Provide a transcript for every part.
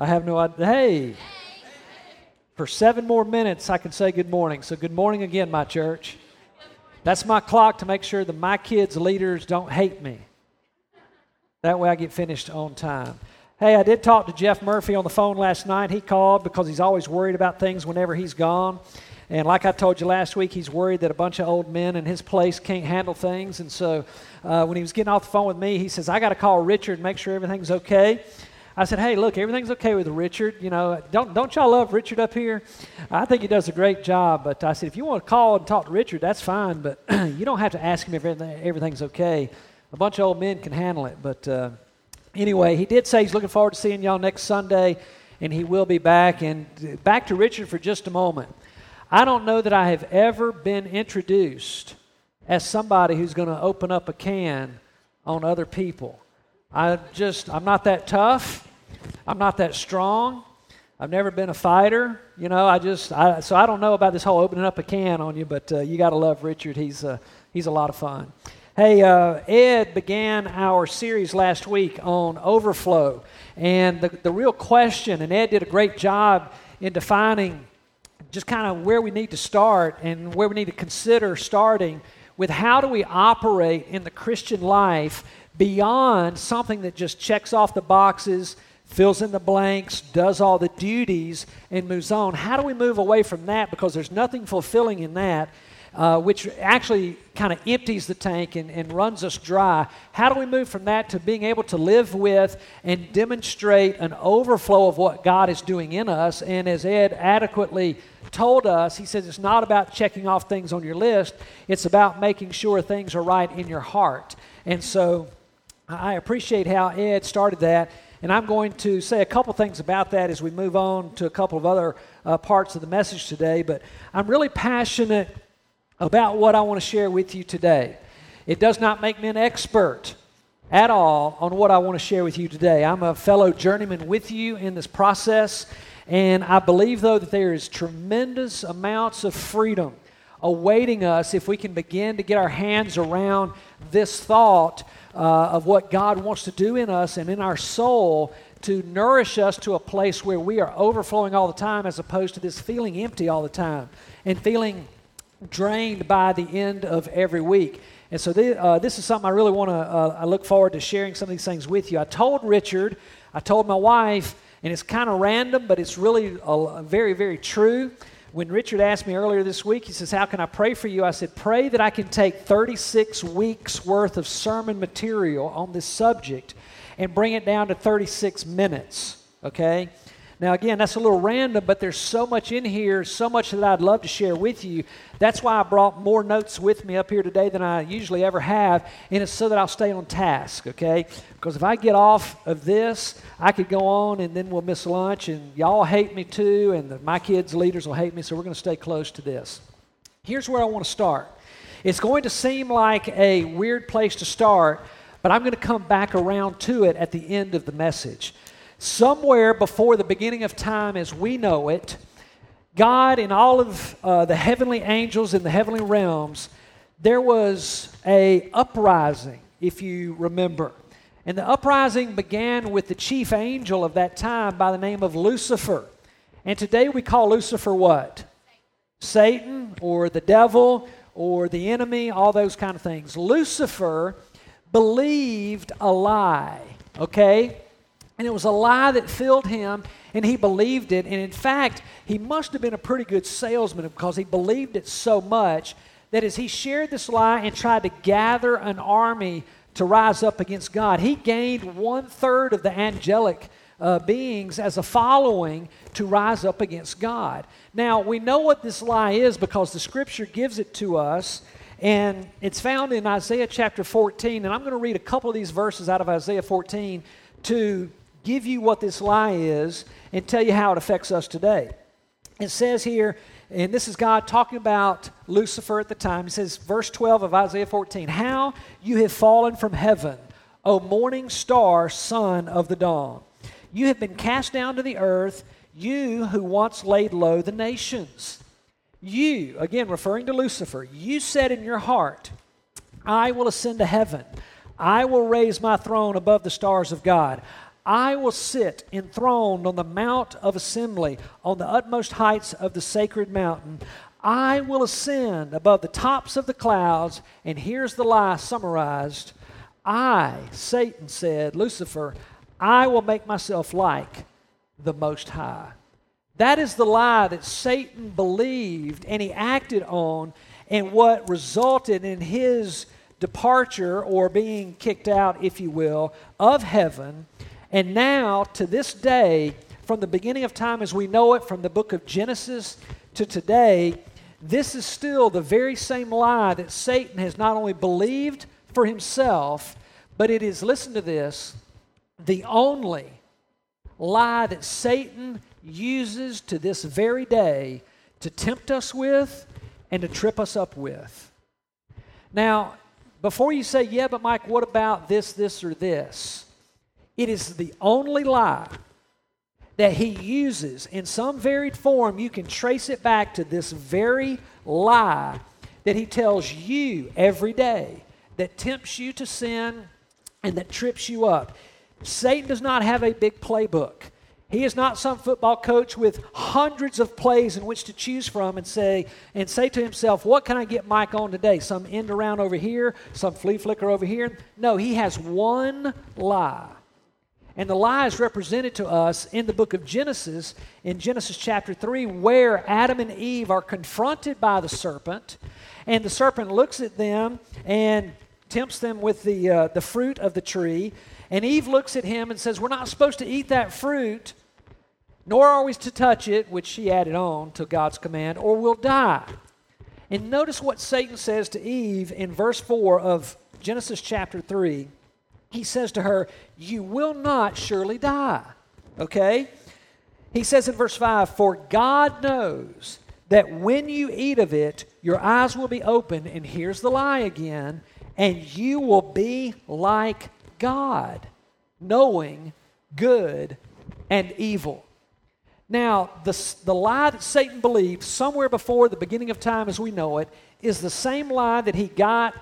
I have no idea. Hey, for seven more minutes, I can say good morning. So, good morning again, my church. That's my clock to make sure that my kids' leaders don't hate me. That way I get finished on time. Hey, I did talk to Jeff Murphy on the phone last night. He called because he's always worried about things whenever he's gone. And like I told you last week, he's worried that a bunch of old men in his place can't handle things. And so uh, when he was getting off the phone with me, he says, I got to call Richard and make sure everything's okay. I said, hey, look, everything's okay with Richard. You know, don't, don't y'all love Richard up here? I think he does a great job. But I said, if you want to call and talk to Richard, that's fine. But you don't have to ask him if everything's okay. A bunch of old men can handle it. But uh, anyway, he did say he's looking forward to seeing y'all next Sunday, and he will be back. And back to Richard for just a moment. I don't know that I have ever been introduced as somebody who's going to open up a can on other people. I just, I'm not that tough. I'm not that strong. I've never been a fighter. You know, I just, I, so I don't know about this whole opening up a can on you, but uh, you got to love Richard. He's, uh, he's a lot of fun. Hey, uh, Ed began our series last week on overflow. And the, the real question, and Ed did a great job in defining just kind of where we need to start and where we need to consider starting with how do we operate in the Christian life beyond something that just checks off the boxes, fills in the blanks, does all the duties, and moves on. How do we move away from that? Because there's nothing fulfilling in that uh, which actually kind of empties the tank and, and runs us dry. How do we move from that to being able to live with and demonstrate an overflow of what God is doing in us? And as Ed adequately told us, he says it's not about checking off things on your list, it's about making sure things are right in your heart. And so I appreciate how Ed started that. And I'm going to say a couple things about that as we move on to a couple of other uh, parts of the message today. But I'm really passionate about what I want to share with you today. It does not make me an expert at all on what I want to share with you today. I'm a fellow journeyman with you in this process, and I believe, though, that there is tremendous amounts of freedom awaiting us if we can begin to get our hands around this thought uh, of what God wants to do in us and in our soul to nourish us to a place where we are overflowing all the time as opposed to this feeling empty all the time and feeling drained by the end of every week. And so this, uh, this is something I really want to, uh, I look forward to sharing some of these things with you. I told Richard, I told my wife, and it's kind of random, but it's really very, very true. When Richard asked me earlier this week, he says, How can I pray for you? I said, Pray that I can take 36 weeks worth of sermon material on this subject and bring it down to 36 minutes, okay? Now, again, that's a little random, but there's so much in here, so much that I'd love to share with you. That's why I brought more notes with me up here today than I usually ever have, and it's so that I'll stay on task, okay? Because if I get off of this, I could go on and then we'll miss lunch, and y'all hate me too, and the, my kids' leaders will hate me, so we're going to stay close to this. Here's where I want to start. It's going to seem like a weird place to start, but I'm going to come back around to it at the end of the message. Somewhere before the beginning of time as we know it, God and all of uh, the heavenly angels in the heavenly realms, there was a uprising, if you remember. And the uprising began with the chief angel of that time by the name of Lucifer. And today we call Lucifer what? Satan or the devil or the enemy, all those kind of things. Lucifer believed a lie, okay? And it was a lie that filled him, and he believed it. And in fact, he must have been a pretty good salesman because he believed it so much that as he shared this lie and tried to gather an army to rise up against God, he gained one third of the angelic uh, beings as a following to rise up against God. Now, we know what this lie is because the scripture gives it to us. And it's found in Isaiah chapter 14. And I'm going to read a couple of these verses out of Isaiah 14 to give you what this lie is and tell you how it affects us today. It says here, and this is God talking about Lucifer at the time. He says, verse 12 of Isaiah 14, How you have fallen from heaven, O morning star, son of the dawn. You have been cast down to the earth, you who once laid low the nations. You, again referring to Lucifer, you said in your heart, I will ascend to heaven. I will raise my throne above the stars of God. I will sit enthroned on the mount of assembly, on the utmost heights of the sacred mountain. I will ascend above the tops of the clouds. And here's the lie summarized I, Satan said, Lucifer, I will make myself like the Most High. That is the lie that Satan believed and he acted on, and what resulted in his departure or being kicked out, if you will, of heaven. And now, to this day, from the beginning of time as we know it, from the book of Genesis to today, this is still the very same lie that Satan has not only believed for himself, but it is, listen to this, the only lie that Satan uses to this very day to tempt us with and to trip us up with. Now, before you say, yeah, but Mike, what about this, this, or this? It is the only lie that he uses in some varied form. You can trace it back to this very lie that he tells you every day that tempts you to sin and that trips you up. Satan does not have a big playbook. He is not some football coach with hundreds of plays in which to choose from and say and say to himself, "What can I get Mike on today? Some end around over here, some flea flicker over here." No, he has one lie. And the lie is represented to us in the book of Genesis, in Genesis chapter 3, where Adam and Eve are confronted by the serpent. And the serpent looks at them and tempts them with the, uh, the fruit of the tree. And Eve looks at him and says, We're not supposed to eat that fruit nor are we to touch it, which she added on to God's command, or we'll die. And notice what Satan says to Eve in verse 4 of Genesis chapter 3. He says to her, You will not surely die. Okay? He says in verse 5, For God knows that when you eat of it, your eyes will be open, and here's the lie again, and you will be like God, knowing good and evil. Now, the, the lie that Satan believed somewhere before the beginning of time as we know it is the same lie that he got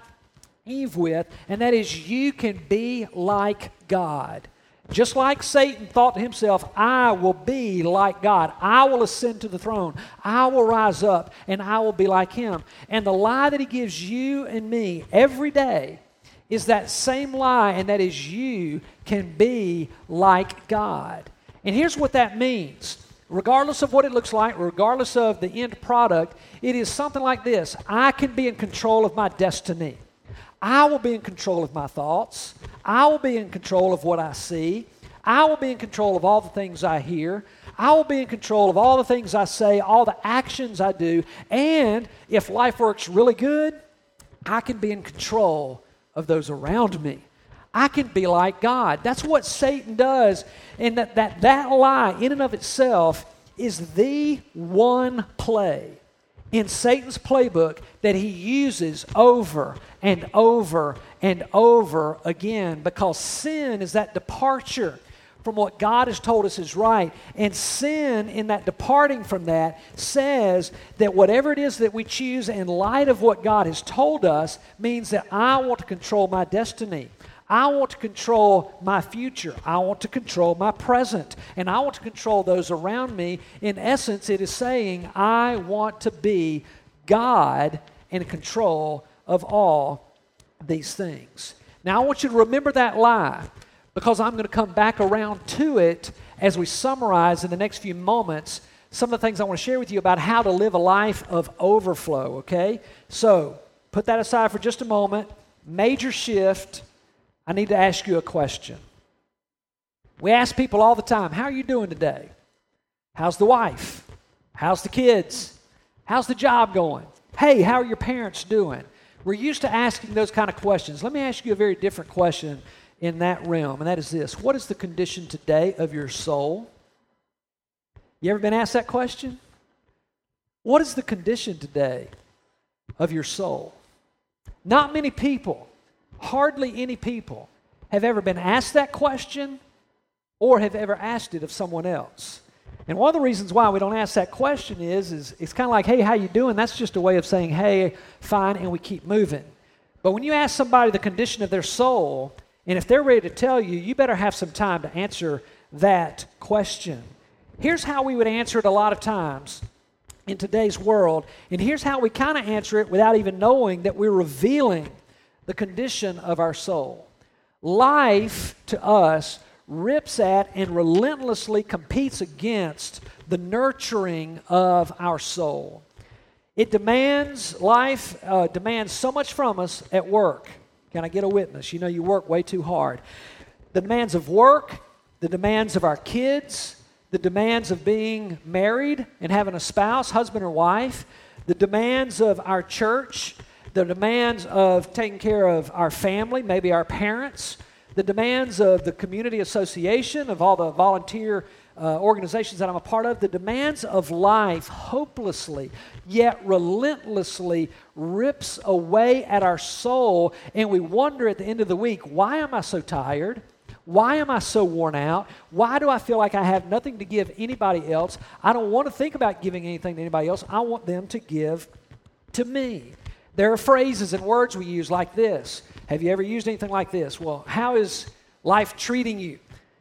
Eve with, and that is you can be like God. Just like Satan thought to himself, I will be like God. I will ascend to the throne. I will rise up and I will be like him. And the lie that he gives you and me every day is that same lie, and that is you can be like God. And here's what that means regardless of what it looks like, regardless of the end product, it is something like this I can be in control of my destiny. I will be in control of my thoughts. I will be in control of what I see. I will be in control of all the things I hear. I will be in control of all the things I say, all the actions I do. And if life works really good, I can be in control of those around me. I can be like God. That's what Satan does. And that, that, that lie, in and of itself, is the one play in Satan's playbook that he uses over and over and over again because sin is that departure from what God has told us is right. And sin, in that departing from that, says that whatever it is that we choose in light of what God has told us means that I want to control my destiny. I want to control my future. I want to control my present. And I want to control those around me. In essence, it is saying, I want to be God in control of all these things. Now, I want you to remember that lie because I'm going to come back around to it as we summarize in the next few moments some of the things I want to share with you about how to live a life of overflow, okay? So, put that aside for just a moment. Major shift I need to ask you a question. We ask people all the time, How are you doing today? How's the wife? How's the kids? How's the job going? Hey, how are your parents doing? We're used to asking those kind of questions. Let me ask you a very different question in that realm, and that is this What is the condition today of your soul? You ever been asked that question? What is the condition today of your soul? Not many people Hardly any people have ever been asked that question or have ever asked it of someone else. And one of the reasons why we don't ask that question is, is it's kind of like, hey, how you doing? That's just a way of saying, hey, fine, and we keep moving. But when you ask somebody the condition of their soul, And if they're ready to tell you, you better have some time to answer that question. Here's how we would answer it a lot of times in today's world. And here's how we kind of answer it without even knowing that we're revealing the condition of our soul. Life to us rips at and relentlessly competes against the nurturing of our soul. It demands, life uh, demands so much from us at work. Can I get a witness? You know, you work way too hard. The demands of work, the demands of our kids, the demands of being married and having a spouse, husband or wife, the demands of our church, the demands of taking care of our family, maybe our parents, the demands of the community association, of all the volunteer uh, organizations that I'm a part of, the demands of life hopelessly yet relentlessly rips away at our soul, and we wonder at the end of the week, why am I so tired? Why am I so worn out? Why do I feel like I have nothing to give anybody else? I don't want to think about giving anything to anybody else. I want them to give to me. There are phrases and words we use like this. Have you ever used anything like this? Well, how is life treating you?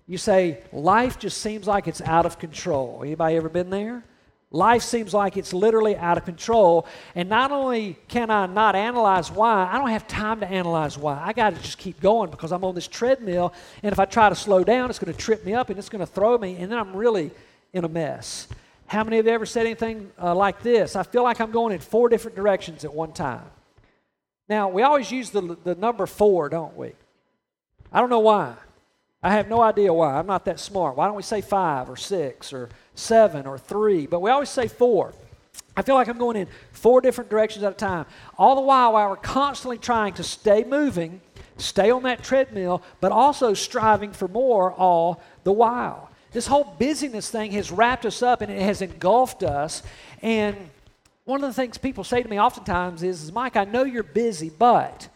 You say, life just seems like it's out of control. Anybody ever been there? Life seems like it's literally out of control. And not only can I not analyze why, I don't have time to analyze why. I got to just keep going because I'm on this treadmill. And if I try to slow down, it's going to trip me up and it's going to throw me. And then I'm really in a mess. How many of you ever said anything uh, like this? I feel like I'm going in four different directions at one time. Now, we always use the, the number four, don't we? I don't know why. I have no idea why. I'm not that smart. Why don't we say five or six or seven or three? But we always say four. I feel like I'm going in four different directions at a time. All the while, while we're constantly trying to stay moving, stay on that treadmill, but also striving for more all the while. This whole busyness thing has wrapped us up and it has engulfed us. And one of the things people say to me oftentimes is, Mike, I know you're busy, but.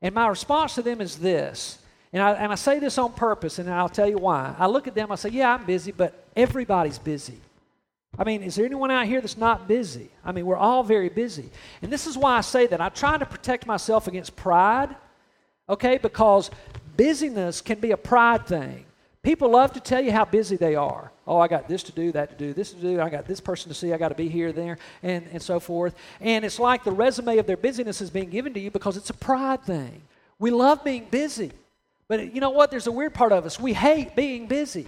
And my response to them is this. And I, and I say this on purpose, and I'll tell you why. I look at them, I say, Yeah, I'm busy, but everybody's busy. I mean, is there anyone out here that's not busy? I mean, we're all very busy. And this is why I say that. I try to protect myself against pride, okay, because busyness can be a pride thing. People love to tell you how busy they are. Oh, I got this to do, that to do, this to do, I got this person to see, I got to be here, there, and, and so forth. And it's like the resume of their busyness is being given to you because it's a pride thing. We love being busy. But you know what? There's a weird part of us. We hate being busy.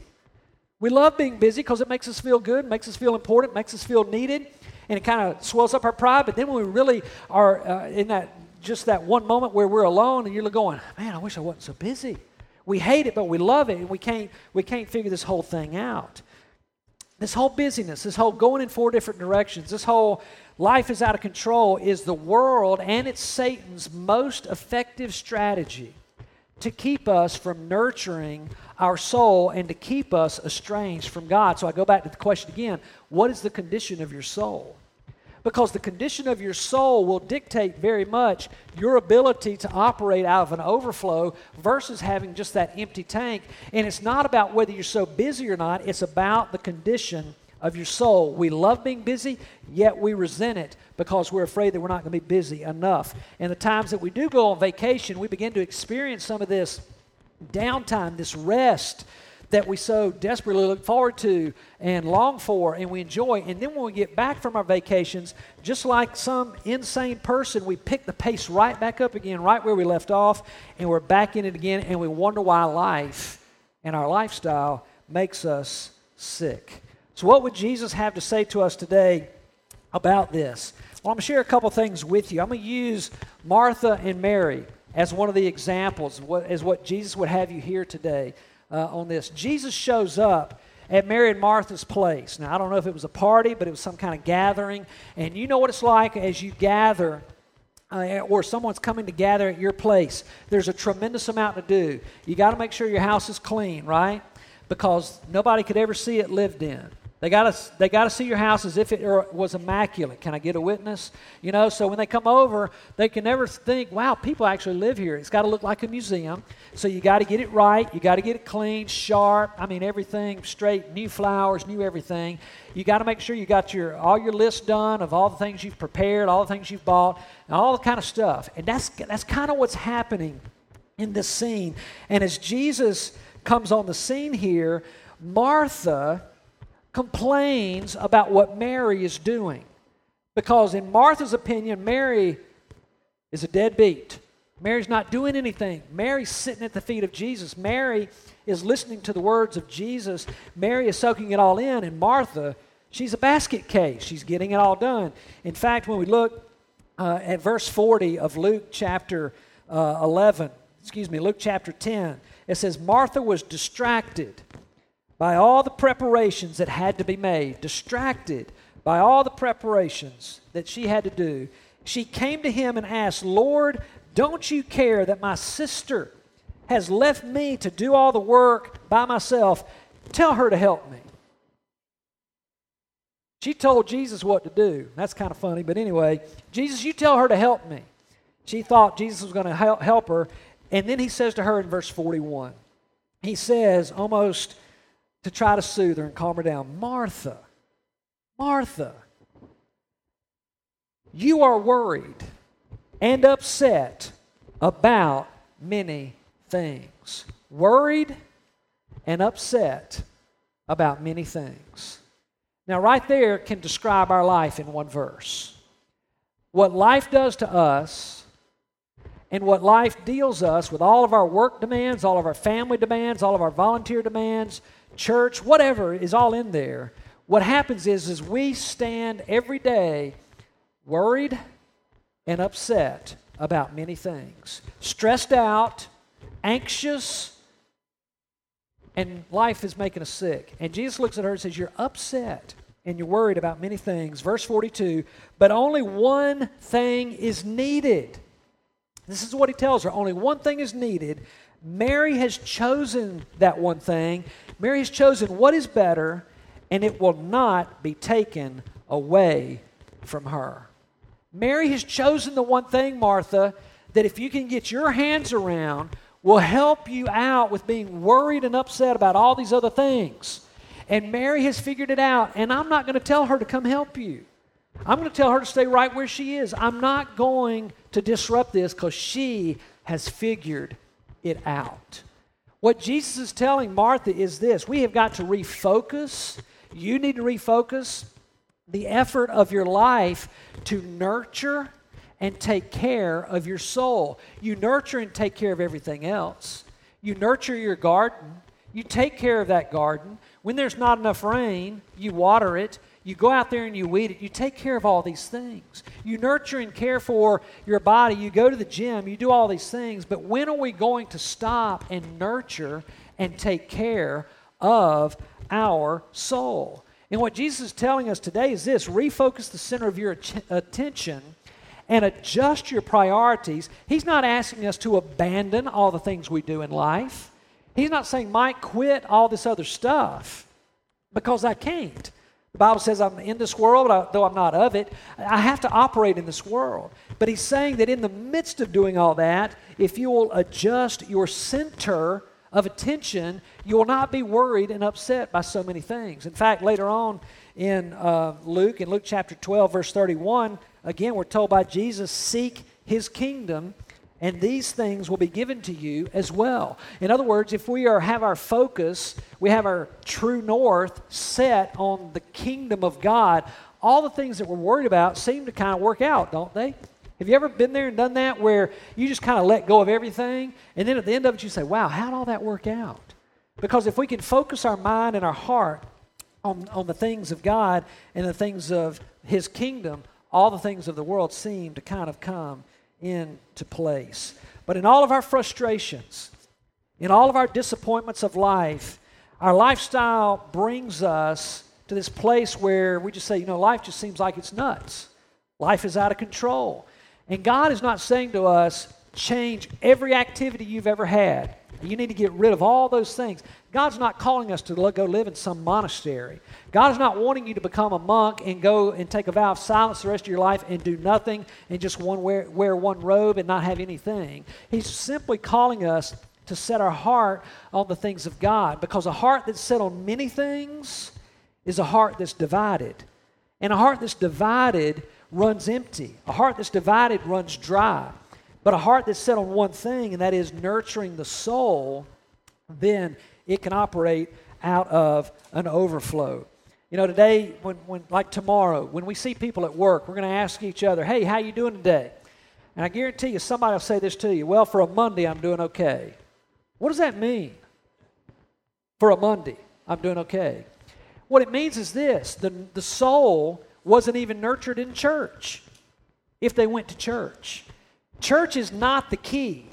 We love being busy because it makes us feel good, makes us feel important, makes us feel needed, and it kind of swells up our pride. But then when we really are uh, in that just that one moment where we're alone and you're going, man, I wish I wasn't so busy. We hate it, but we love it, and we can't, we can't figure this whole thing out. This whole busyness, this whole going in four different directions, this whole life is out of control is the world and it's Satan's most effective strategy to keep us from nurturing our soul and to keep us estranged from God. So I go back to the question again what is the condition of your soul? Because the condition of your soul will dictate very much your ability to operate out of an overflow versus having just that empty tank. And it's not about whether you're so busy or not, it's about the condition of your soul. We love being busy, yet we resent it because we're afraid that we're not going to be busy enough. And the times that we do go on vacation, we begin to experience some of this downtime, this rest that we so desperately look forward to and long for and we enjoy. And then when we get back from our vacations, just like some insane person, we pick the pace right back up again, right where we left off, and we're back in it again, and we wonder why life and our lifestyle makes us sick. So, what would Jesus have to say to us today about this? Well, I'm going to share a couple things with you. I'm going to use Martha and Mary as one of the examples, as what Jesus would have you hear today uh, on this. Jesus shows up at Mary and Martha's place. Now, I don't know if it was a party, but it was some kind of gathering. And you know what it's like as you gather. Uh, or someone's coming to gather at your place. There's a tremendous amount to do. You got to make sure your house is clean, right? Because nobody could ever see it lived in. They got to they got to see your house as if it er, was immaculate. Can I get a witness? You know, so when they come over, they can never think, "Wow, people actually live here." It's got to look like a museum. So you got to get it right. You got to get it clean, sharp. I mean, everything straight, new flowers, new everything. You got to make sure you got your all your list done of all the things you've prepared, all the things you've bought, and all the kind of stuff. And that's that's kind of what's happening in this scene. And as Jesus comes on the scene here, Martha complains about what Mary is doing. Because, in Martha's opinion, Mary is a deadbeat. Mary's not doing anything. Mary's sitting at the feet of Jesus. Mary is listening to the words of Jesus. Mary is soaking it all in. And Martha, she's a basket case. She's getting it all done. In fact, when we look uh, at verse 40 of Luke chapter uh, 11, excuse me, Luke chapter 10, it says, Martha was distracted by all the preparations that had to be made, distracted by all the preparations that she had to do. She came to him and asked, Lord, don't you care that my sister has left me to do all the work by myself? Tell her to help me. She told Jesus what to do. That's kind of funny, but anyway, Jesus, you tell her to help me. She thought Jesus was going to help her. And then he says to her in verse 41, he says, almost to try to soothe her and calm her down, Martha, Martha, you are worried and upset about many things. Worried and upset about many things. Now, right there can describe our life in one verse. What life does to us and what life deals us with all of our work demands, all of our family demands, all of our volunteer demands, church, whatever is all in there. What happens is, is we stand every day worried and upset about many things, stressed out, anxious, and life is making us sick. And Jesus looks at her and says, You're upset and you're worried about many things. Verse 42 But only one thing is needed. This is what he tells her only one thing is needed. Mary has chosen that one thing. Mary has chosen what is better, and it will not be taken away from her. Mary has chosen the one thing, Martha, that if you can get your hands around, will help you out with being worried and upset about all these other things. And Mary has figured it out, and I'm not going to tell her to come help you. I'm going to tell her to stay right where she is. I'm not going to disrupt this because she has figured it out. What Jesus is telling Martha is this we have got to refocus. You need to refocus the effort of your life to nurture and take care of your soul. You nurture and take care of everything else. You nurture your garden, you take care of that garden. When there's not enough rain, you water it. You go out there and you weed it. You take care of all these things. You nurture and care for your body. You go to the gym. You do all these things. But when are we going to stop and nurture and take care of our soul? And what Jesus is telling us today is this refocus the center of your attention and adjust your priorities. He's not asking us to abandon all the things we do in life. He's not saying, Mike, quit all this other stuff because I can't. The Bible says I'm in this world, though I'm not of it. I have to operate in this world. But he's saying that in the midst of doing all that, if you will adjust your center of attention, you will not be worried and upset by so many things. In fact, later on in uh, Luke, in Luke chapter 12, verse 31, again, we're told by Jesus, Seek his kingdom and these things will be given to you as well. In other words, if we are have our focus, we have our true north set on the kingdom of God, all the things that we're worried about seem to kind of work out, don't they? Have you ever been there and done that where you just kind of let go of everything and then at the end of it you say, "Wow, how'd all that work out?" Because if we can focus our mind and our heart on, on the things of God and the things of his kingdom, all the things of the world seem to kind of come into place. But in all of our frustrations, in all of our disappointments of life, our lifestyle brings us to this place where we just say, you know, life just seems like it's nuts. Life is out of control. And God is not saying to us, change every activity you've ever had. You need to get rid of all those things. God's not calling us to go live in some monastery. God is not wanting you to become a monk and go and take a vow of silence the rest of your life and do nothing and just one wear, wear one robe and not have anything. He's simply calling us to set our heart on the things of God because a heart that's set on many things is a heart that's divided. And a heart that's divided runs empty. A heart that's divided runs dry. But a heart that's set on one thing, and that is nurturing the soul, then it can operate out of an overflow. You know, today, when, when like tomorrow, when we see people at work, we're going to ask each other, "Hey, how you doing today?" And I guarantee you, somebody will say this to you. Well, for a Monday, I'm doing okay. What does that mean? For a Monday, I'm doing okay. What it means is this: the the soul wasn't even nurtured in church. If they went to church, church is not the key.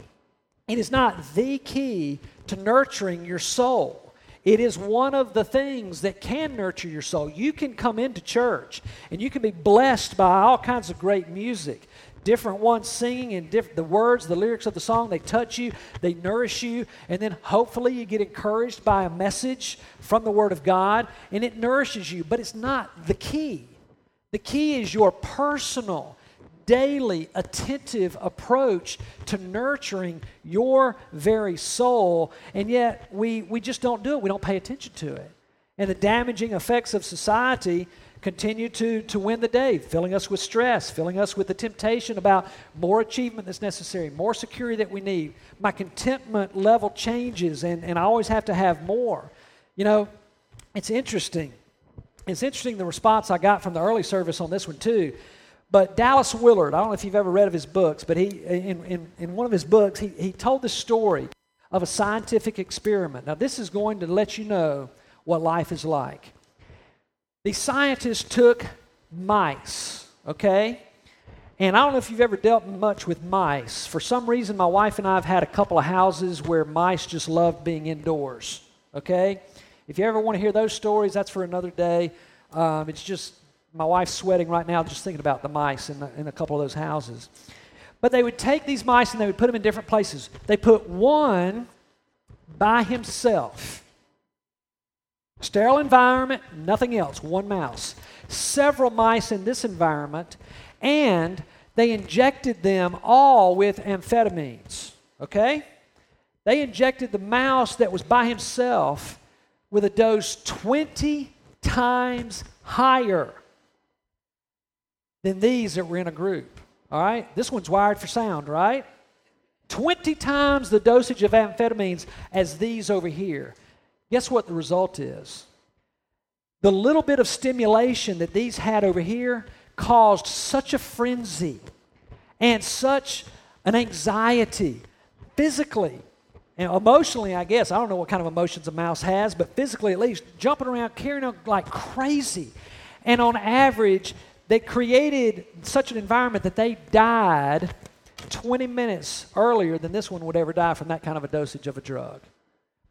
It is not the key to nurturing your soul. It is one of the things that can nurture your soul. You can come into church and you can be blessed by all kinds of great music. Different ones singing and diff- the words, the lyrics of the song, they touch you, they nourish you, and then hopefully you get encouraged by a message from the Word of God and it nourishes you. But it's not the key. The key is your personal daily, attentive approach to nurturing your very soul, and yet we, we just don't do it. We don't pay attention to it. And the damaging effects of society continue to, to win the day, filling us with stress, filling us with the temptation about more achievement that's necessary, more security that we need. My contentment level changes, and, and I always have to have more. You know, it's interesting. It's interesting the response I got from the early service on this one, too. But Dallas Willard, I don't know if you've ever read of his books, but he, in, in, in one of his books, he, he told the story of a scientific experiment. Now, this is going to let you know what life is like. These scientists took mice, okay? And I don't know if you've ever dealt much with mice. For some reason, my wife and I have had a couple of houses where mice just love being indoors, okay? If you ever want to hear those stories, that's for another day. Um, it's just my wife's sweating right now just thinking about the mice in, the, in a couple of those houses. But they would take these mice and they would put them in different places. They put one by himself. Sterile environment, nothing else, one mouse. Several mice in this environment, and they injected them all with amphetamines. Okay? They injected the mouse that was by himself with a dose 20 times higher than these that were in a group. All right? This one's wired for sound, right? 20 times the dosage of amphetamines as these over here. Guess what the result is? The little bit of stimulation that these had over here caused such a frenzy and such an anxiety physically and emotionally, I guess. I don't know what kind of emotions a mouse has, but physically at least, jumping around, carrying on like crazy. And on average, they created such an environment that they died 20 minutes earlier than this one would ever die from that kind of a dosage of a drug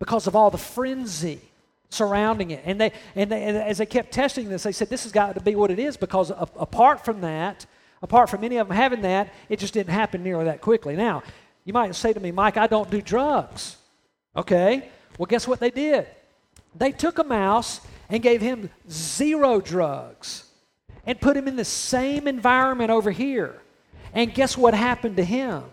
because of all the frenzy surrounding it. And, they, and, they, and as they kept testing this, they said, This has got to be what it is because a, apart from that, apart from any of them having that, it just didn't happen nearly that quickly. Now, you might say to me, Mike, I don't do drugs. Okay, well, guess what they did? They took a mouse and gave him zero drugs and put him in the same environment over here. And guess what happened to him?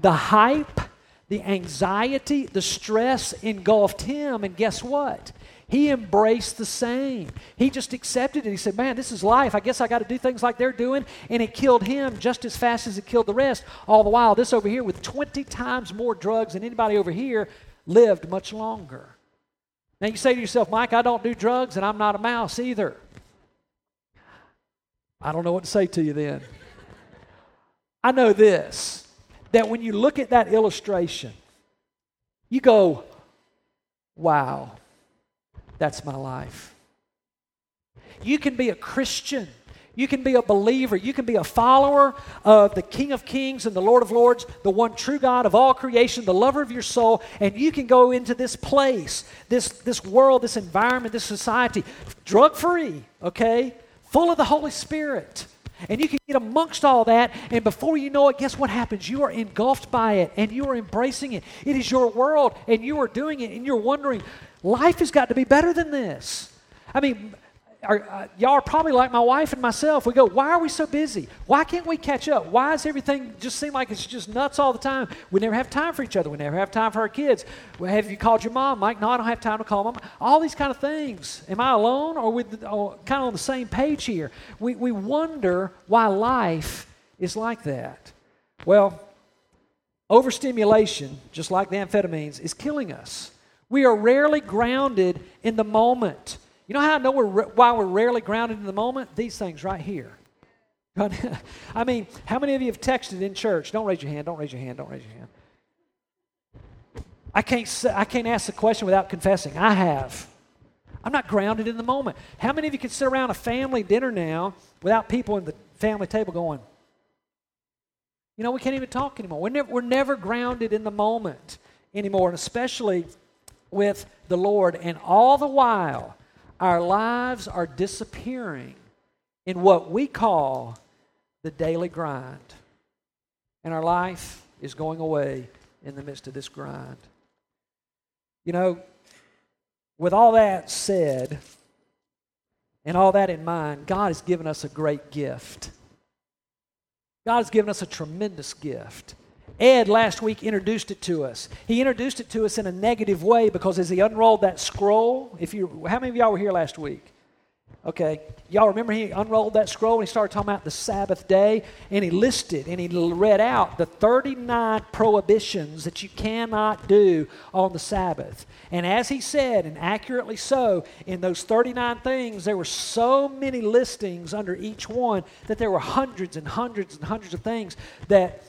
The hype, the anxiety, the stress engulfed him, and guess what? He embraced the same. He just accepted it. He said, Man, this is life. I guess I got to do things like they're doing. And it killed him just as fast as it killed the rest. All the while, this over here, with 20 times more drugs than anybody over here, lived much longer. Now you say to yourself, Mike, I don't do drugs and I'm not a mouse either. I don't know what to say to you then. I know this that when you look at that illustration, you go, wow, that's my life. You can be a Christian. You can be a believer. You can be a follower of the King of Kings and the Lord of Lords, the one true God of all creation, the lover of your soul, and you can go into this place, this, this world, this environment, this society, drug free, okay? Full of the Holy Spirit. And you can get amongst all that, and before you know it, guess what happens? You are engulfed by it and you are embracing it. It is your world, and you are doing it, and you're wondering, life has got to be better than this. I mean, are, uh, y'all are probably like my wife and myself. We go, why are we so busy? Why can't we catch up? Why does everything just seem like it's just nuts all the time? We never have time for each other. We never have time for our kids. Well, have you called your mom, Mike? No, I don't have time to call mom. All these kind of things. Am I alone or with or kind of on the same page here? We, we wonder why life is like that. Well, overstimulation, just like the amphetamines, is killing us. We are rarely grounded in the moment. You know how I know we're, why we're rarely grounded in the moment? These things right here. I mean, how many of you have texted in church? Don't raise your hand, don't raise your hand, don't raise your hand. I can't, I can't ask the question without confessing. I have. I'm not grounded in the moment. How many of you can sit around a family dinner now without people in the family table going, you know, we can't even talk anymore. We're never, we're never grounded in the moment anymore, and especially with the Lord. And all the while, our lives are disappearing in what we call the daily grind. And our life is going away in the midst of this grind. You know, with all that said, and all that in mind, God has given us a great gift. God has given us a tremendous gift. Ed last week introduced it to us. He introduced it to us in a negative way because as he unrolled that scroll, if you how many of y'all were here last week? Okay. Y'all remember he unrolled that scroll and he started talking about the Sabbath day and he listed and he read out the 39 prohibitions that you cannot do on the Sabbath. And as he said, and accurately so, in those 39 things, there were so many listings under each one that there were hundreds and hundreds and hundreds of things that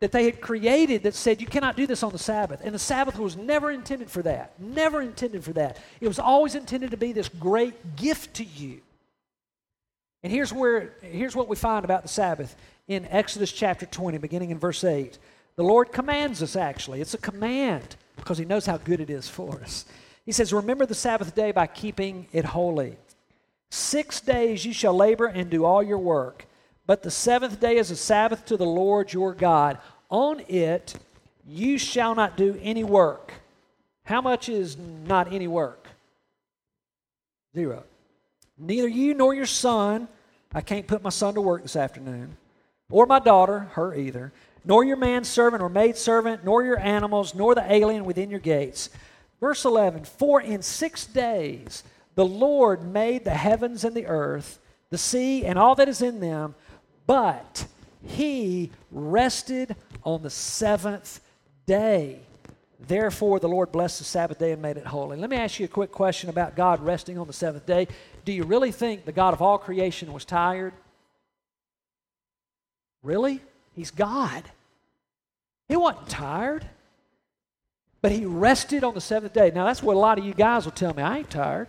that they had created that said you cannot do this on the Sabbath. And the Sabbath was never intended for that. Never intended for that. It was always intended to be this great gift to you. And here's where here's what we find about the Sabbath in Exodus chapter 20 beginning in verse 8. The Lord commands us actually. It's a command because he knows how good it is for us. He says, "Remember the Sabbath day by keeping it holy. 6 days you shall labor and do all your work, but the seventh day is a Sabbath to the Lord your God. On it you shall not do any work. How much is not any work? Zero. Neither you nor your son, I can't put my son to work this afternoon, or my daughter, her either, nor your manservant or maidservant, nor your animals, nor the alien within your gates. Verse 11 For in six days the Lord made the heavens and the earth, the sea, and all that is in them, but he rested on the seventh day. Therefore, the Lord blessed the Sabbath day and made it holy. Let me ask you a quick question about God resting on the seventh day. Do you really think the God of all creation was tired? Really? He's God. He wasn't tired. But he rested on the seventh day. Now, that's what a lot of you guys will tell me. I ain't tired.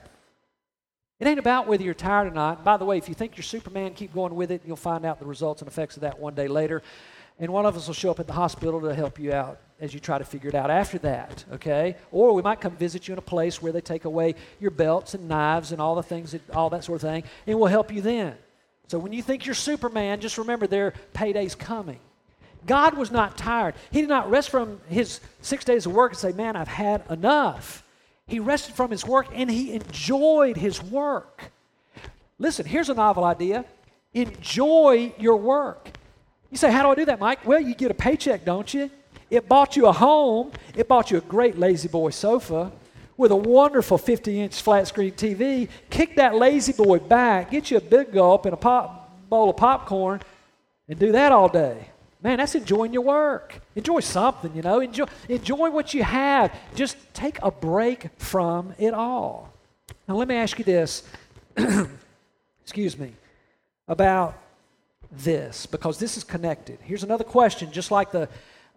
It ain't about whether you're tired or not. By the way, if you think you're Superman, keep going with it. You'll find out the results and effects of that one day later. And one of us will show up at the hospital to help you out as you try to figure it out after that, okay? Or we might come visit you in a place where they take away your belts and knives and all the things, that, all that sort of thing, and we'll help you then. So when you think you're Superman, just remember their payday's coming. God was not tired. He did not rest from his six days of work and say, Man, I've had enough. He rested from his work and he enjoyed his work. Listen, here's a novel idea enjoy your work. You say, How do I do that, Mike? Well, you get a paycheck, don't you? It bought you a home, it bought you a great La-Z-Boy sofa with a wonderful 50 inch flat screen TV. Kick that La-Z-Boy back, get you a big gulp and a pop, bowl of popcorn, and do that all day. Man, that's enjoying your work. Enjoy something, you know. Enjoy, enjoy what you have. Just take a break from it all. Now, let me ask you this. Excuse me. About this, because this is connected. Here's another question, just like the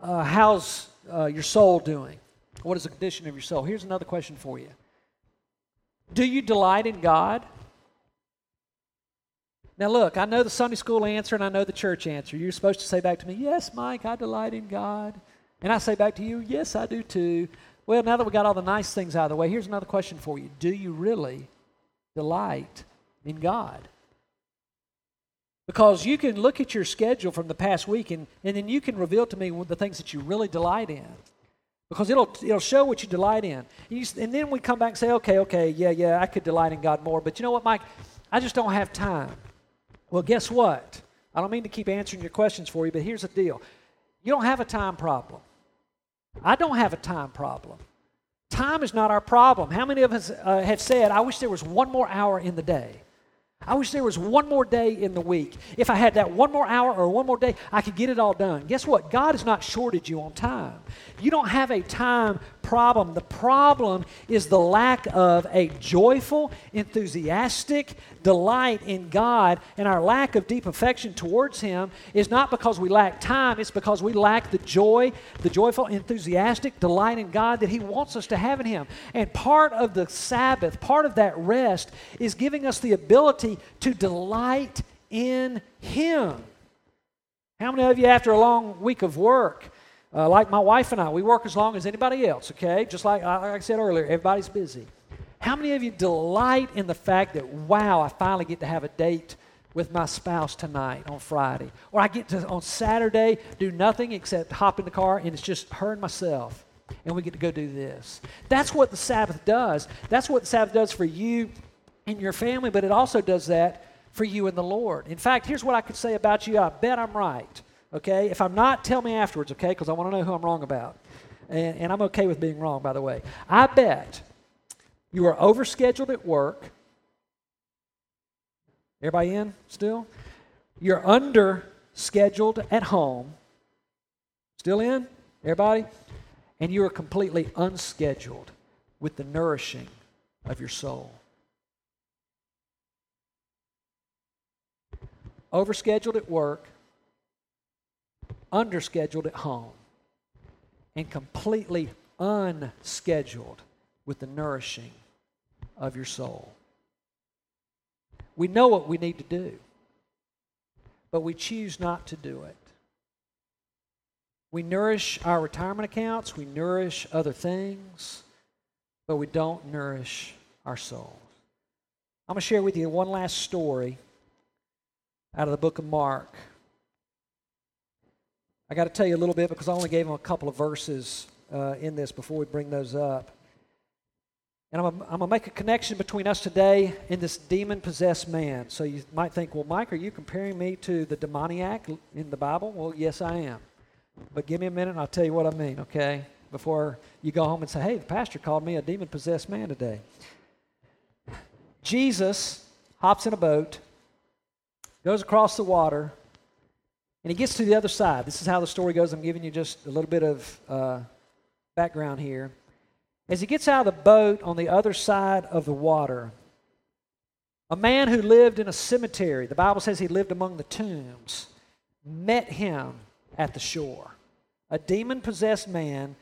uh, how's uh, your soul doing? What is the condition of your soul? Here's another question for you. Do you delight in God? Now, look, I know the Sunday school answer and I know the church answer. You're supposed to say back to me, Yes, Mike, I delight in God. And I say back to you, Yes, I do too. Well, now that we got all the nice things out of the way, here's another question for you Do you really delight in God? Because you can look at your schedule from the past week and, and then you can reveal to me the things that you really delight in. Because it'll, it'll show what you delight in. You, and then we come back and say, okay, okay, yeah, yeah, I could delight in God more. But you know what, Mike? I just don't have time. Well, guess what? I don't mean to keep answering your questions for you, but here's the deal you don't have a time problem. I don't have a time problem. Time is not our problem. How many of us uh, have said, I wish there was one more hour in the day? I wish there was one more day in the week. If I had that one more hour or one more day, I could get it all done. Guess what? God has not shorted you on time. You don't have a time problem. The problem is the lack of a joyful, enthusiastic delight in God, and our lack of deep affection towards Him is not because we lack time, it's because we lack the joy, the joyful, enthusiastic delight in God that He wants us to have in Him. And part of the Sabbath, part of that rest, is giving us the ability to delight in Him. How many of you, after a long week of work, uh, like my wife and I, we work as long as anybody else, okay? Just like, like I said earlier, everybody's busy. How many of you delight in the fact that, wow, I finally get to have a date with my spouse tonight on Friday? Or I get to, on Saturday, do nothing except hop in the car and it's just her and myself. And we get to go do this. That's what the Sabbath does. That's what the Sabbath does for you and your family, but it also does that for you and the Lord. In fact, here's what I could say about you. I bet I'm right. Okay? If I'm not, tell me afterwards, okay? Because I want to know who I'm wrong about. And, and I'm okay with being wrong, by the way. I bet you are overscheduled at work. Everybody in still? You're under scheduled at home. Still in? Everybody? And you are completely unscheduled with the nourishing of your soul. Overscheduled at work, underscheduled at home, and completely unscheduled with the nourishing of your soul. We know what we need to do, but we choose not to do it. We nourish our retirement accounts, we nourish other things, but we don't nourish our souls. I'm going to share with you one last story out of the book of Mark. I got to tell you a little bit because I only gave them a couple of verses uh, in this before we bring those up. And I'm, I'm going to make a connection between us today and this demon possessed man. So you might think, well, Mike, are you comparing me to the demoniac in the Bible? Well, yes, I am. But give me a minute and I'll tell you what I mean, okay? Before you go home and say, hey, the pastor called me a demon possessed man today. Jesus hops in a boat, goes across the water, and he gets to the other side. This is how the story goes. I'm giving you just a little bit of uh, background here. As he gets out of the boat on the other side of the water, a man who lived in a cemetery, the Bible says he lived among the tombs, met him at the shore. A demon possessed man,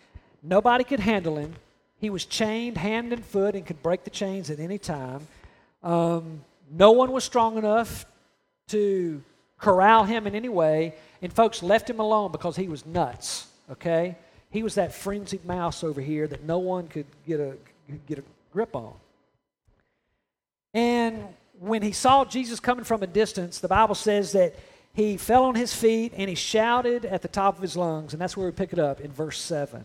nobody could handle him. He was chained hand and foot and could break the chains at any time. Um, no one was strong enough to corral him in any way, and folks left him alone because he was nuts, okay? He was that frenzied mouse over here that no one could get a, get a grip on. And when he saw Jesus coming from a distance, the Bible says that he fell on his feet and he shouted at the top of his lungs. And that's where we pick it up in verse 7.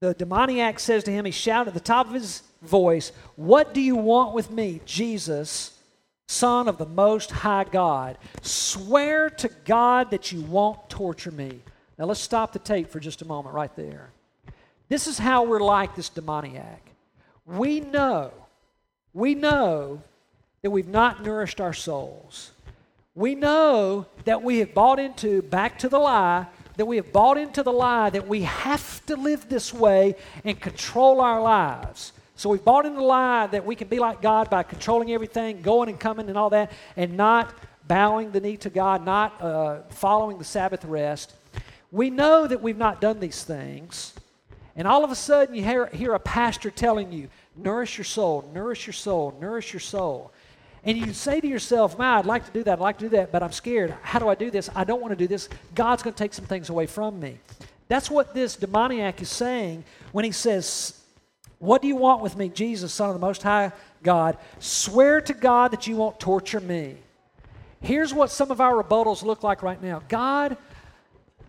The demoniac says to him, he shouted at the top of his voice, What do you want with me, Jesus, Son of the Most High God? Swear to God that you won't torture me. Now let's stop the tape for just a moment right there. This is how we're like this demoniac. We know, we know that we've not nourished our souls. We know that we have bought into, back to the lie, that we have bought into the lie that we have to live this way and control our lives. So we've bought into the lie that we can be like God by controlling everything, going and coming and all that, and not bowing the knee to God, not uh, following the Sabbath rest. We know that we've not done these things, and all of a sudden you hear, hear a pastor telling you, nourish your soul, nourish your soul, nourish your soul. And you say to yourself, man, I'd like to do that, I'd like to do that, but I'm scared. How do I do this? I don't want to do this. God's going to take some things away from me. That's what this demoniac is saying when he says, What do you want with me, Jesus, Son of the Most High God? Swear to God that you won't torture me. Here's what some of our rebuttals look like right now God,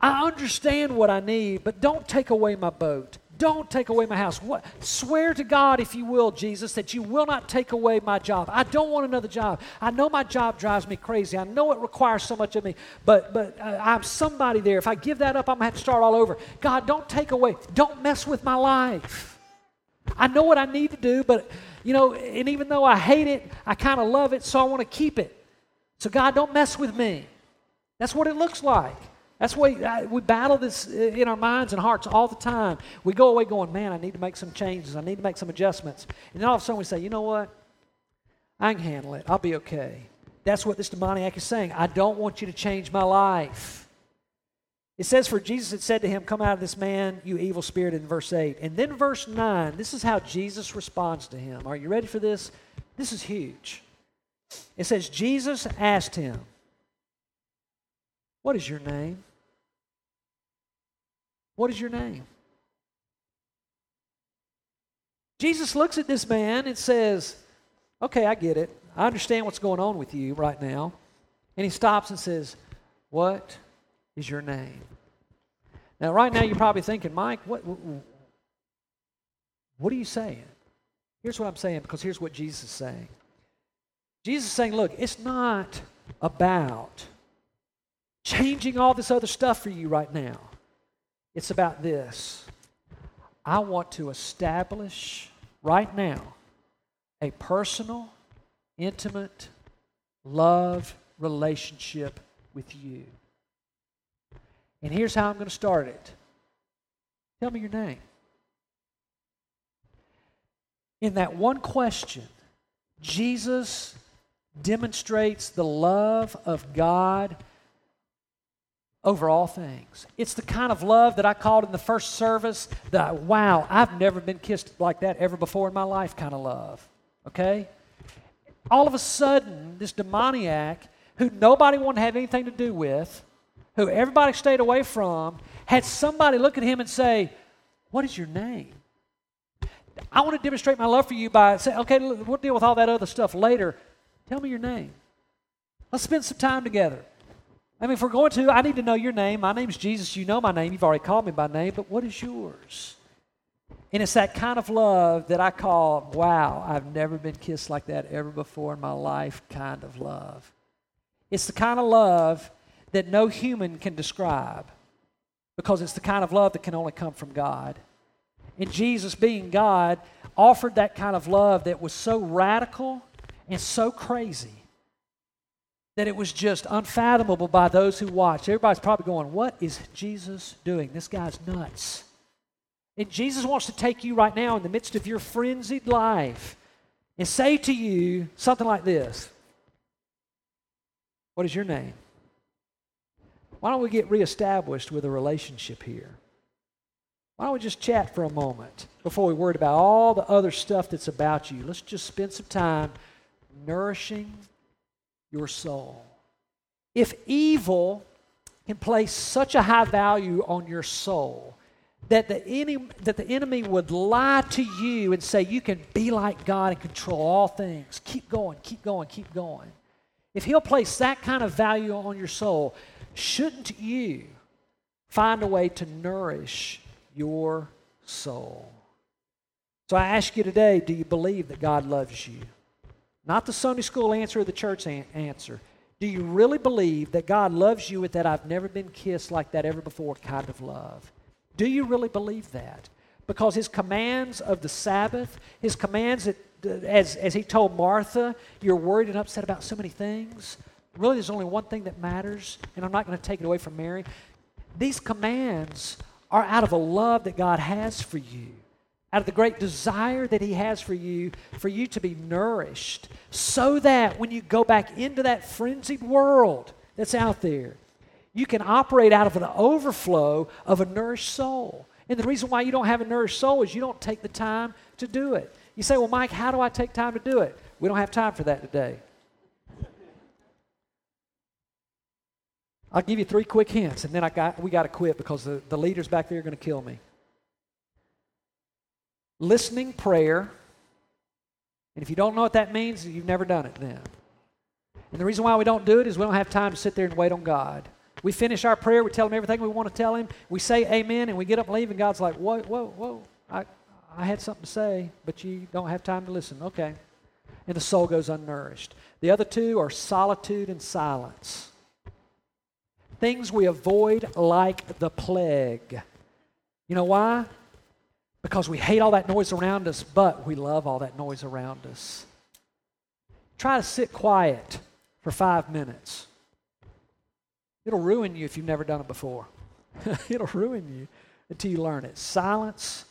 I understand what I need, but don't take away my boat. Don't take away my house. What, swear to God, if you will, Jesus, that you will not take away my job. I don't want another job. I know my job drives me crazy. I know it requires so much of me, but, but uh, I'm somebody there. If I give that up, I'm going to have to start all over. God, don't take away, don't mess with my life. I know what I need to do, but, you know, and even though I hate it, I kind of love it, so I want to keep it. So, God, don't mess with me. That's what it looks like. That's why we, uh, we battle this uh, in our minds and hearts all the time. We go away going, man, I need to make some changes. I need to make some adjustments. And then all of a sudden we say, you know what? I can handle it. I'll be okay. That's what this demoniac is saying. I don't want you to change my life. It says, For Jesus had said to him, Come out of this man, you evil spirit, in verse 8. And then verse 9, this is how Jesus responds to him. Are you ready for this? This is huge. It says, Jesus asked him, What is your name? What is your name? Jesus looks at this man and says, Okay, I get it. I understand what's going on with you right now. And he stops and says, What is your name? Now, right now, you're probably thinking, Mike, what, what are you saying? Here's what I'm saying because here's what Jesus is saying. Jesus is saying, Look, it's not about changing all this other stuff for you right now. It's about this. I want to establish right now a personal, intimate, love relationship with you. And here's how I'm going to start it. Tell me your name. In that one question, Jesus demonstrates the love of God over all things. It's the kind of love that I called in the first service that, wow, I've never been kissed like that ever before in my life kind of love. Okay? All of a sudden, this demoniac who nobody wanted to have anything to do with, who everybody stayed away from, had somebody look at him and say, What is your name? I want to demonstrate my love for you by saying, Okay, we'll deal with all that other stuff later. Tell me your name. Let's spend some time together. I mean, if we're going to, I need to know your name. My name's Jesus. You know my name. You've already called me by name, but what is yours? And it's that kind of love that I call, wow, I've never been kissed like that ever before in my life kind of love. It's the kind of love that no human can describe because it's the kind of love that can only come from God. And Jesus, being God, offered that kind of love that was so radical and so crazy that it was just unfathomable by those who watched. Everybody's probably going, What is Jesus doing? This guy's nuts. And Jesus wants to take you right now in the midst of your frenzied life and say to you something like this What is your name? Why don't we get reestablished with a relationship here? Why don't we just chat for a moment before we worry about all the other stuff that's about you? Let's just spend some time nourishing your soul. If evil can place such a high value on your soul, that the, enemy, that the enemy would lie to you and say you can be like God and control all things. Keep going, keep going, keep going. If he'll place that kind of value on your soul, shouldn't you find a way to nourish your soul? So I ask you today do you believe that God loves you? Not the Sunday school answer or the church answer. Do you really believe that God loves you with that I've never been kissed like that ever before kind of love? Do you really believe that? Because his commands of the Sabbath, his commands that, as, as he told Martha, you're worried and upset about so many things. Really, there's only one thing that matters, and I'm not going to take it away from Mary. These commands are out of a love that God has for you, out of the great desire that He has for you, for you to be nourished, so that when you go back into that frenzied world that's out there, you can operate out of an overflow of a nourished soul. And the reason why you don't have a nourished soul is you don't take the time to do it. You say, Well, Mike, how do I take time to do it? We don't have time for that today. I'll give you three quick hints, and then I got, we got to quit because the, the leaders back there are going to kill me. Listening prayer. And if you don't know what that means, you've never done it then. And the reason why we don't do it is we don't have time to sit there and wait on God. We finish our prayer, we tell him everything we want to tell him, we say amen, and we get up and leave, and God's like, whoa, whoa, whoa, I, I had something to say, but you don't have time to listen. Okay. And the soul goes unnourished. The other two are solitude and silence. Things we avoid like the plague. You know why? because we hate all that noise around us, but we love all that noise around us. Try to sit quiet for five minutes. It'll ruin you if you've never done it before. It'll ruin you until you learn it. Silence,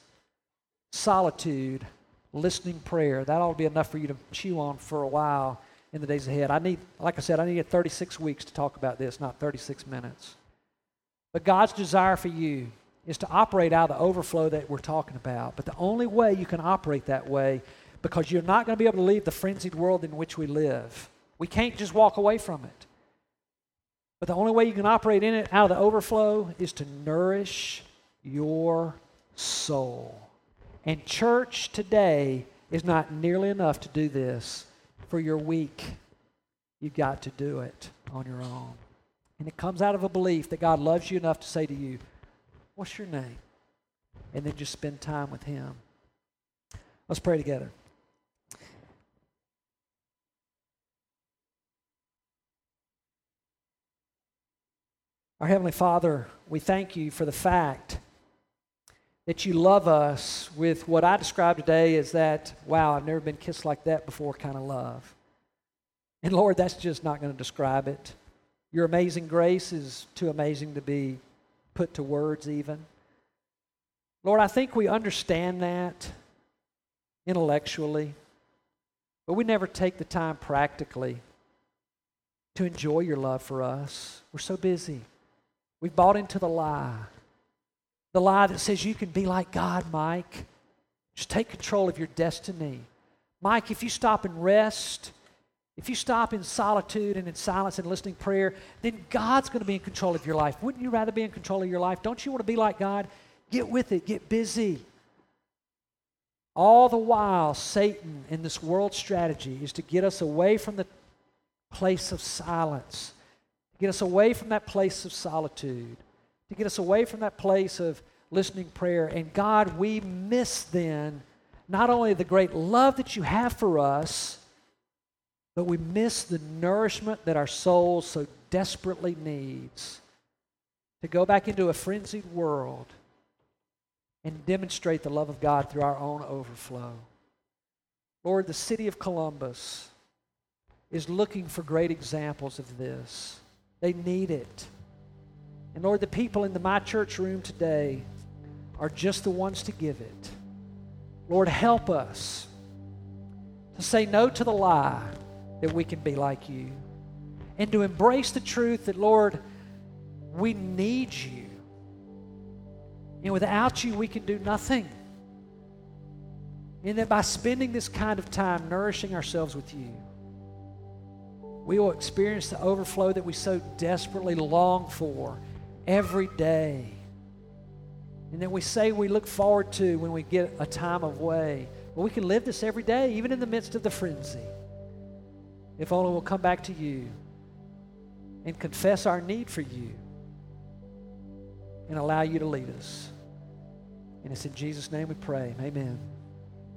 solitude, listening prayer. That ought to be enough for you to chew on for a while in the days ahead. I need, like I said, I need 36 weeks to talk about this, not 36 minutes. But God's desire for you is to operate out of the overflow that we're talking about. But the only way you can operate that way, because you're not going to be able to leave the frenzied world in which we live. We can't just walk away from it. But the only way you can operate in it out of the overflow is to nourish your soul. And church today is not nearly enough to do this for your week. You've got to do it on your own. And it comes out of a belief that God loves you enough to say to you, What's your name? And then just spend time with Him. Let's pray together. Our Heavenly Father, we thank you for the fact that you love us with what I describe today as that, wow, I've never been kissed like that before kind of love. And Lord, that's just not going to describe it. Your amazing grace is too amazing to be put to words, even. Lord, I think we understand that intellectually, but we never take the time practically to enjoy your love for us. We're so busy. We've bought into the lie. The lie that says you can be like God, Mike. Just take control of your destiny. Mike, if you stop and rest, if you stop in solitude and in silence and listening prayer, then God's going to be in control of your life. Wouldn't you rather be in control of your life? Don't you want to be like God? Get with it, get busy. All the while, Satan in this world strategy is to get us away from the place of silence, get us away from that place of solitude, to get us away from that place of listening prayer. And God, we miss then not only the great love that you have for us but we miss the nourishment that our soul so desperately needs to go back into a frenzied world and demonstrate the love of God through our own overflow. Lord, the city of Columbus is looking for great examples of this. They need it. And Lord, the people in the My Church room today are just the ones to give it. Lord, help us to say no to the lie that we can be like you. And to embrace the truth that, Lord, we need you. And without you, we can do nothing. And that by spending this kind of time nourishing ourselves with you, we will experience the overflow that we so desperately long for every day. And that we say we look forward to when we get a time of way. But we can live this every day, even in the midst of the frenzy. If only we'll come back to you and confess our need for you and allow you to lead us. And it's in Jesus' name we pray. Amen.